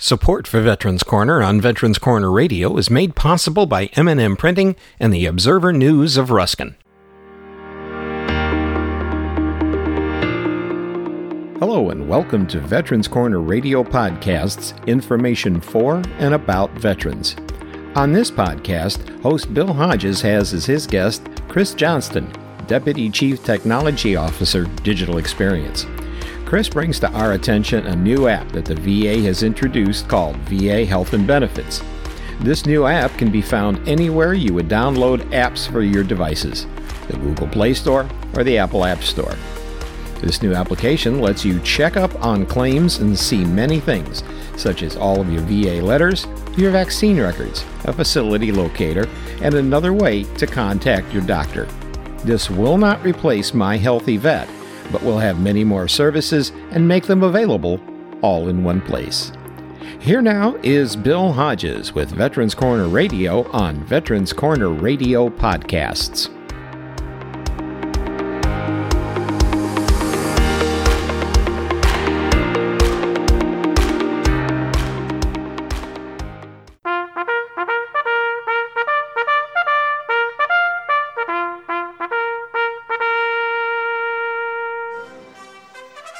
Support for Veterans Corner on Veterans Corner Radio is made possible by M&M Printing and the Observer News of Ruskin. Hello and welcome to Veterans Corner Radio Podcast's information for and about veterans. On this podcast, host Bill Hodges has as his guest Chris Johnston, Deputy Chief Technology Officer, Digital Experience. Chris brings to our attention a new app that the VA has introduced called VA Health and Benefits. This new app can be found anywhere you would download apps for your devices the Google Play Store or the Apple App Store. This new application lets you check up on claims and see many things, such as all of your VA letters, your vaccine records, a facility locator, and another way to contact your doctor. This will not replace My HealtheVet but we'll have many more services and make them available all in one place. Here now is Bill Hodges with Veterans Corner Radio on Veterans Corner Radio Podcasts.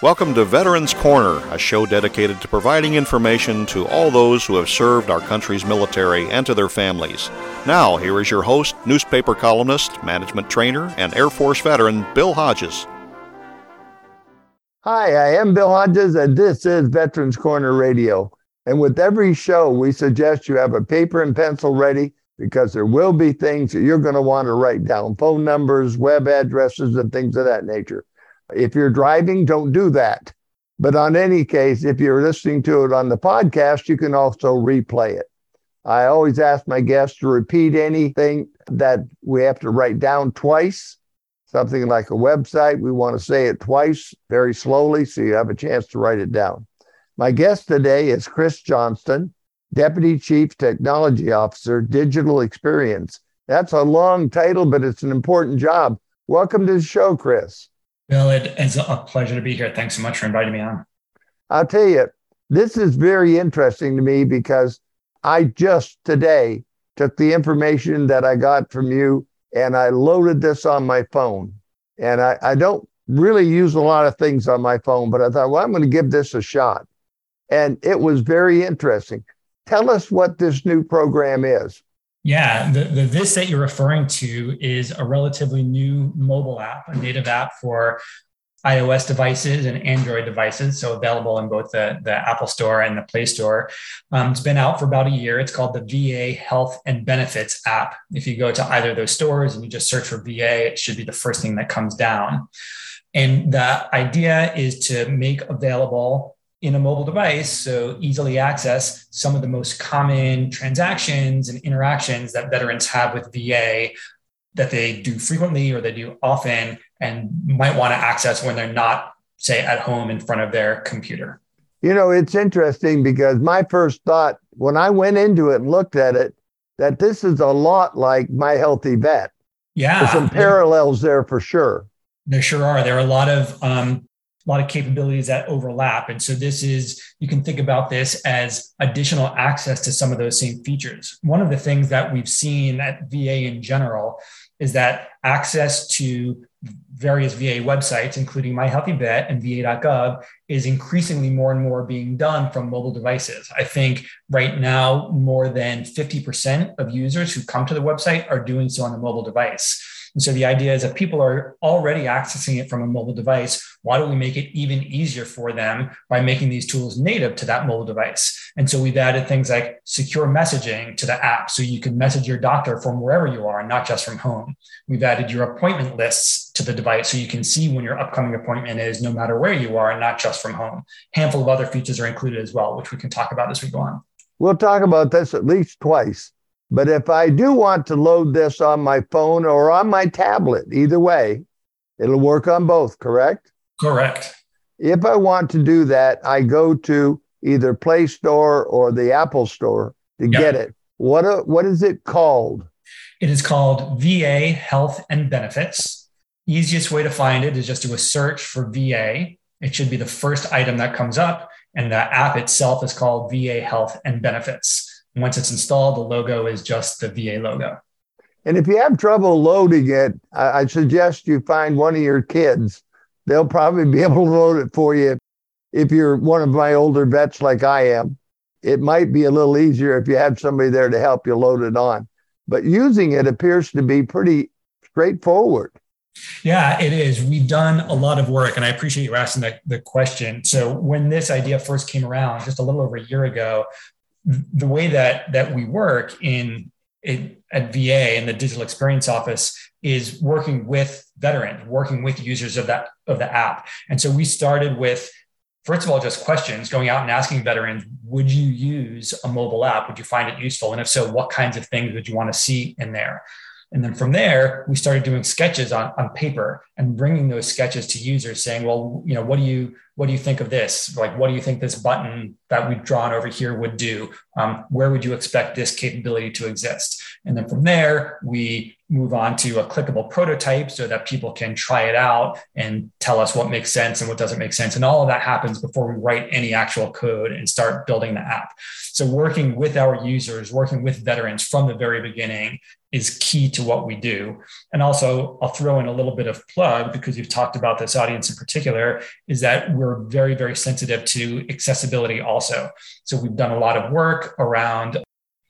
Welcome to Veterans Corner, a show dedicated to providing information to all those who have served our country's military and to their families. Now, here is your host, newspaper columnist, management trainer, and Air Force veteran, Bill Hodges. Hi, I am Bill Hodges, and this is Veterans Corner Radio. And with every show, we suggest you have a paper and pencil ready because there will be things that you're going to want to write down phone numbers, web addresses, and things of that nature. If you're driving, don't do that. But on any case, if you're listening to it on the podcast, you can also replay it. I always ask my guests to repeat anything that we have to write down twice. Something like a website, we want to say it twice very slowly so you have a chance to write it down. My guest today is Chris Johnston, Deputy Chief Technology Officer, Digital Experience. That's a long title, but it's an important job. Welcome to the show, Chris. Bill, it is a pleasure to be here. Thanks so much for inviting me on. I'll tell you, this is very interesting to me because I just today took the information that I got from you and I loaded this on my phone. And I, I don't really use a lot of things on my phone, but I thought, well, I'm going to give this a shot. And it was very interesting. Tell us what this new program is. Yeah, the, the this that you're referring to is a relatively new mobile app, a native app for iOS devices and Android devices, so available in both the, the Apple Store and the Play Store. Um, it's been out for about a year. It's called the VA Health and Benefits app. If you go to either of those stores and you just search for VA, it should be the first thing that comes down. And the idea is to make available in a mobile device, so easily access some of the most common transactions and interactions that veterans have with VA that they do frequently or they do often and might want to access when they're not, say, at home in front of their computer. You know, it's interesting because my first thought when I went into it and looked at it, that this is a lot like My HealtheVet. Yeah. There's some parallels there for sure. There sure are. There are a lot of um, lot of capabilities that overlap. And so this is, you can think about this as additional access to some of those same features. One of the things that we've seen at VA in general is that access to various VA websites, including My HealtheVet and VA.gov, is increasingly more and more being done from mobile devices. I think right now, more than 50% of users who come to the website are doing so on a mobile device. And so the idea is that people are already accessing it from a mobile device. Why don't we make it even easier for them by making these tools native to that mobile device? And so we've added things like secure messaging to the app so you can message your doctor from wherever you are, and not just from home. We've added your appointment lists to the device so you can see when your upcoming appointment is, no matter where you are, and not just from home. A Handful of other features are included as well, which we can talk about as we go on. We'll talk about this at least twice. But if I do want to load this on my phone or on my tablet, either way, it'll work on both, correct? Correct. If I want to do that, I go to either Play Store or the Apple Store to yep. get it. What, a, what is it called? It is called VA Health and Benefits. Easiest way to find it is just do a search for VA. It should be the first item that comes up. And the app itself is called VA Health and Benefits. Once it's installed, the logo is just the VA logo. And if you have trouble loading it, I, I suggest you find one of your kids. They'll probably be able to load it for you. If you're one of my older vets like I am, it might be a little easier if you have somebody there to help you load it on. But using it appears to be pretty straightforward. Yeah, it is. We've done a lot of work, and I appreciate you asking the, the question. So, when this idea first came around, just a little over a year ago, the way that that we work in it, at VA in the digital experience office is working with veterans, working with users of that of the app. And so we started with first of all just questions, going out and asking veterans, would you use a mobile app? Would you find it useful? And if so, what kinds of things would you want to see in there? And then from there, we started doing sketches on, on paper and bringing those sketches to users saying, well, you know, what do you, what do you think of this? Like, what do you think this button that we've drawn over here would do? Um, where would you expect this capability to exist? And then from there, we move on to a clickable prototype so that people can try it out and tell us what makes sense and what doesn't make sense. And all of that happens before we write any actual code and start building the app. So, working with our users, working with veterans from the very beginning is key to what we do. And also, I'll throw in a little bit of plug because you've talked about this audience in particular, is that we're very, very sensitive to accessibility also. So, we've done a lot of work around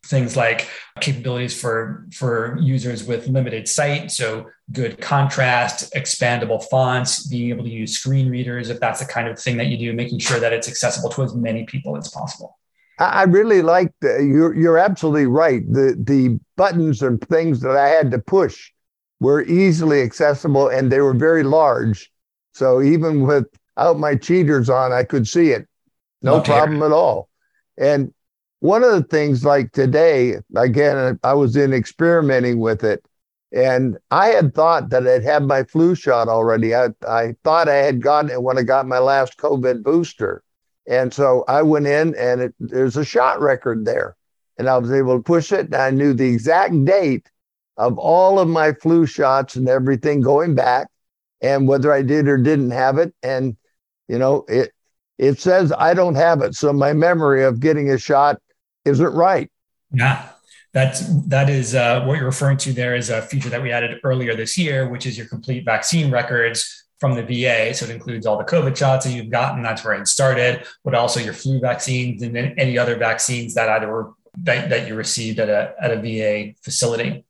things like capabilities for for users with limited sight. So good contrast expandable fonts being able to use screen readers if that's the kind of thing that you do making sure that it's accessible to as many people as possible. I really like the, you're, you're absolutely right. The the buttons and things that i had to push were easily accessible and they were very large. So even without my cheaters on i could see it no problem at all and one of the things like today, again, I was in experimenting with it, and I had thought that I'd had my flu shot already. I, I thought I had gotten it when I got my last COVID booster. And so I went in, and it, there's a shot record there. And I was able to push it, and I knew the exact date of all of my flu shots and everything going back, and whether I did or didn't have it. And, you know, it, it says I don't have it. So my memory of getting a shot isn't right. Yeah. That's that is uh, what you're referring to. There is a feature that we added earlier this year, which is your complete vaccine records from the VA. So it includes all the COVID shots that you've gotten. That's where it started, but also your flu vaccines and then any other vaccines that either were that, that you received at a at a VA facility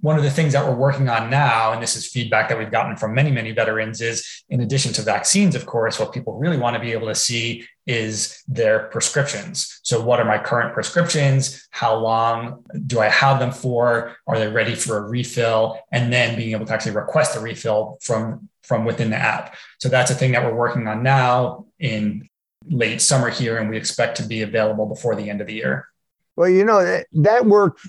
one of the things that we're working on now, and this is feedback that we've gotten from many, many veterans, is in addition to vaccines, of course, what people really want to be able to see is their prescriptions. So, what are my current prescriptions? How long do I have them for? Are they ready for a refill? And then being able to actually request a refill from, from within the app. So, that's a thing that we're working on now in late summer here, and we expect to be available before the end of the year. Well, you know, that, that works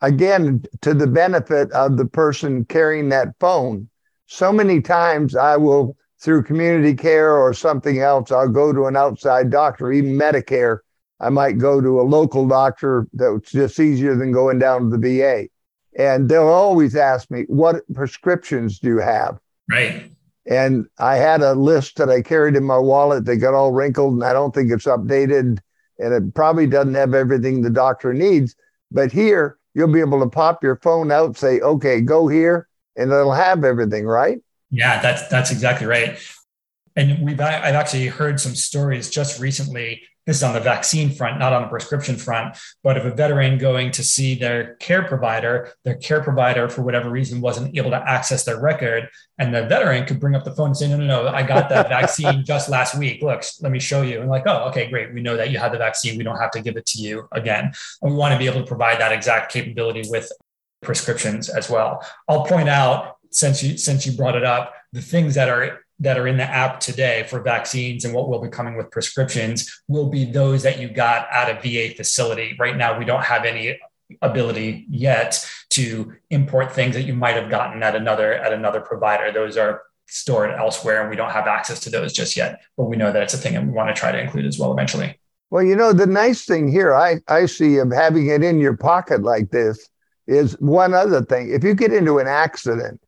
again to the benefit of the person carrying that phone. So many times I will, through community care or something else, I'll go to an outside doctor, even Medicare. I might go to a local doctor that's just easier than going down to the VA. And they'll always ask me, What prescriptions do you have? Right. And I had a list that I carried in my wallet that got all wrinkled, and I don't think it's updated. And it probably doesn't have everything the doctor needs. But here, you'll be able to pop your phone out, say, okay, go here, and it'll have everything, right? Yeah, that's that's exactly right. And we've I've actually heard some stories just recently this is on the vaccine front, not on the prescription front. But if a veteran going to see their care provider, their care provider, for whatever reason, wasn't able to access their record, and the veteran could bring up the phone and say, No, no, no, I got that vaccine just last week. Look, let me show you. And like, oh, okay, great. We know that you had the vaccine. We don't have to give it to you again. And we want to be able to provide that exact capability with prescriptions as well. I'll point out, since you since you brought it up, the things that are that are in the app today for vaccines and what will be coming with prescriptions will be those that you got at a VA facility. Right now, we don't have any ability yet to import things that you might have gotten at another at another provider. Those are stored elsewhere and we don't have access to those just yet. But we know that it's a thing and we want to try to include as well eventually. Well, you know, the nice thing here I, I see of having it in your pocket like this is one other thing. If you get into an accident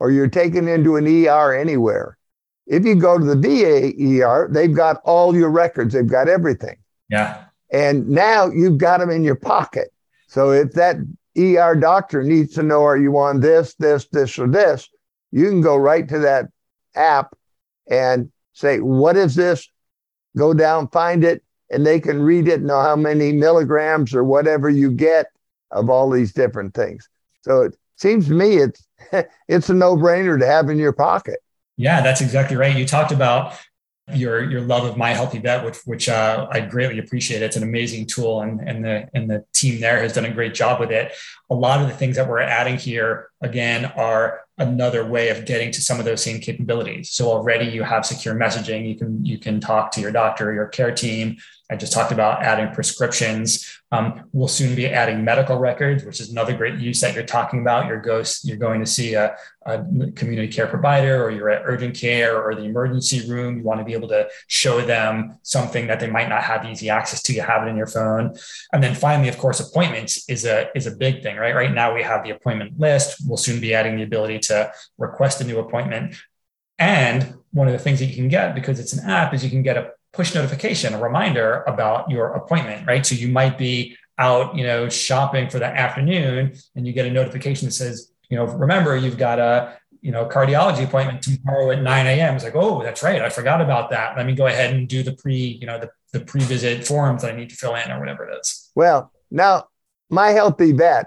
or you're taken into an ER anywhere, If you go to the VA ER, they've got all your records, they've got everything. Yeah. And now you've got them in your pocket. So if that ER doctor needs to know, are you on this, this, this, or this, you can go right to that app and say, what is this? Go down, find it, and they can read it, know how many milligrams or whatever you get of all these different things. So it seems to me it's it's a no-brainer to have in your pocket. Yeah, that's exactly right. You talked about your your love of my HealtheVet which which uh, i greatly appreciate. It's an amazing tool and and the and the team there has done a great job with it. A lot of the things that we're adding here again are another way of getting to some of those same capabilities. So already you have secure messaging. You can you can talk to your doctor your care team I just talked about adding prescriptions. Um, we'll soon be adding medical records, which is another great use that you're talking about. You're, you're going to see a, a, community care provider, or you're at urgent care or the emergency room. You want to be able to show them something that they might not have easy access to. You have it in your phone. And then finally, of course, appointments is a is a big thing, right? Right now we have the appointment list. We'll soon be adding the ability to request a new appointment. And one of the things that you can get because it's an app is you can get a push notification, a reminder about your appointment, right? So you might be out, you know, shopping for the afternoon and you get a notification that says, you know, remember you've got a, you know, cardiology appointment tomorrow at 9 a.m. It's like, oh, that's right. I forgot about that. Let me go ahead and do the pre, you know, the, the pre-visit forms that I need to fill in or whatever it is. Well, now my HealtheVet,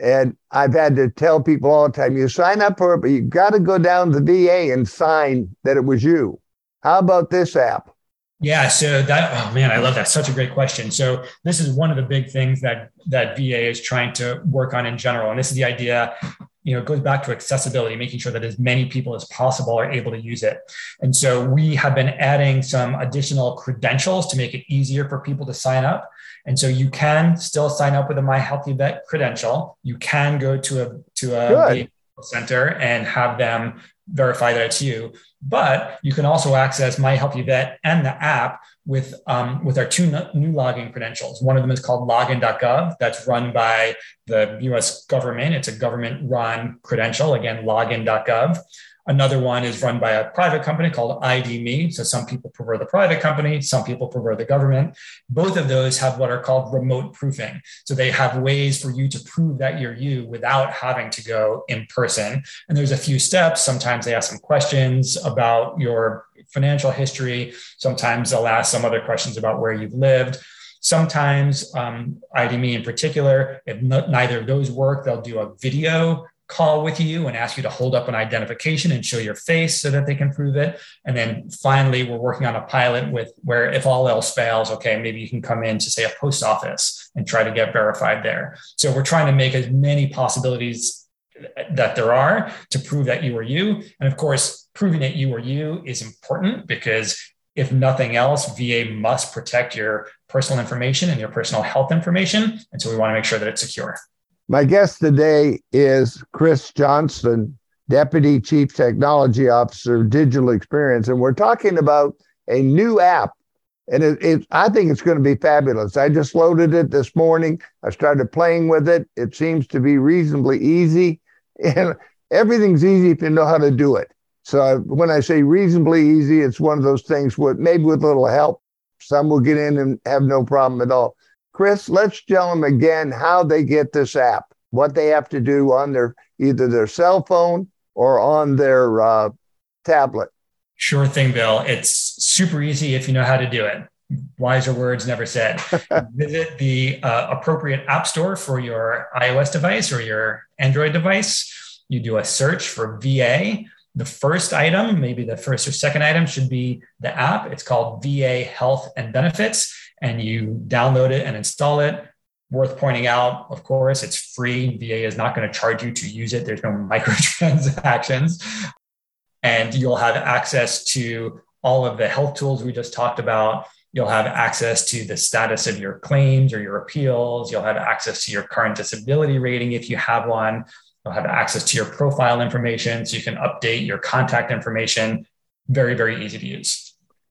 and I've had to tell people all the time, you sign up for it, but you got to go down to the VA and sign that it was you. How about this app? Yeah, so that oh man, I love that. Such a great question. So this is one of the big things that that VA is trying to work on in general, and this is the idea. You know, it goes back to accessibility, making sure that as many people as possible are able to use it. And so we have been adding some additional credentials to make it easier for people to sign up. And so you can still sign up with a My HealtheVet credential. You can go to a to a center and have them verify that it's you. But you can also access My HealtheVet and the app with, um, with our two new login credentials. One of them is called login.gov. That's run by the US government. It's a government run credential. Again, login.gov. Another one is run by a private company called ID.me. So some people prefer the private company, some people prefer the government. Both of those have what are called remote proofing. So they have ways for you to prove that you're you without having to go in person. And there's a few steps. Sometimes they ask some questions about your financial history. Sometimes they'll ask some other questions about where you've lived. Sometimes, um, ID.me in particular, if neither of those work, they'll do a video call with you and ask you to hold up an identification and show your face so that they can prove it. And then finally, we're working on a pilot with where if all else fails, okay, maybe you can come in to say a post office and try to get verified there. So we're trying to make as many possibilities that there are to prove that you are you. And of course, proving that you are you is important because if nothing else, VA must protect your personal information and your personal health information. And so we want to make sure that it's secure. My guest today is Chris Johnston, Deputy Chief Technology Officer Digital Experience, and we're talking about a new app. And it, it, I think it's going to be fabulous. I just loaded it this morning. I started playing with it. It seems to be reasonably easy, and everything's easy if you know how to do it. So when I say reasonably easy, it's one of those things where maybe with a little help, some will get in and have no problem at all. Chris, let's tell them again how they get this app, what they have to do on their either their cell phone or on their uh, tablet. Sure thing, Bill. It's super easy if you know how to do it. Wiser words never said. Visit the uh, appropriate app store for your iOS device or your Android device. You do a search for VA. The first item, maybe the first or second item, should be the app. It's called VA Health and Benefits and you download it and install it. Worth pointing out, of course, it's free. VA is not going to charge you to use it. There's no microtransactions. And you'll have access to all of the health tools we just talked about. You'll have access to the status of your claims or your appeals. You'll have access to your current disability rating if you have one. You'll have access to your profile information so you can update your contact information. Very, very easy to use.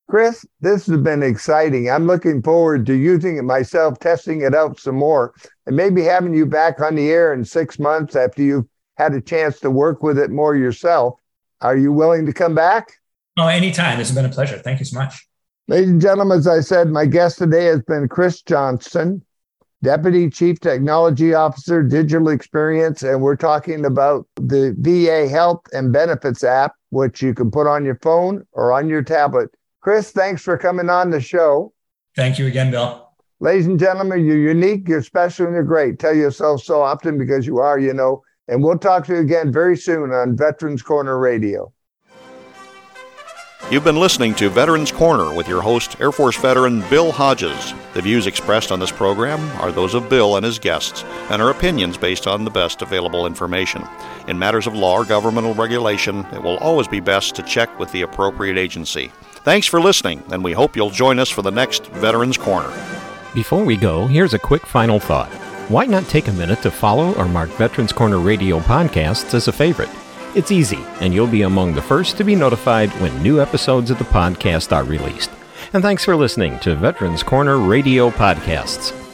Chris, this has been exciting. I'm looking forward to using it myself, testing it out some more, and maybe having you back on the air in six months after you've had a chance to work with it more yourself. Are you willing to come back? Oh, anytime. This has been a pleasure. Thank you so much. Ladies and gentlemen, as I said, my guest today has been Chris Johnston, Deputy Chief Technology Officer, Digital Experience, and we're talking about the VA Health and Benefits app, which you can put on your phone or on your tablet. Chris, thanks for coming on the show. Thank you again, Bill. Ladies and gentlemen, you're unique, you're special, and you're great. Tell yourself so often because you are, you know. And we'll talk to you again very soon on Veterans Corner Radio. You've been listening to Veterans Corner with your host, Air Force veteran Bill Hodges. The views expressed on this program are those of Bill and his guests and are opinions based on the best available information. In matters of law or governmental regulation, it will always be best to check with the appropriate agency. Thanks for listening, and we hope you'll join us for the next Veterans Corner. Before we go, here's a quick final thought. Why not take a minute to follow or mark Veterans Corner Radio podcasts as a favorite? It's easy, and you'll be among the first to be notified when new episodes of the podcast are released. And thanks for listening to Veterans Corner Radio Podcasts.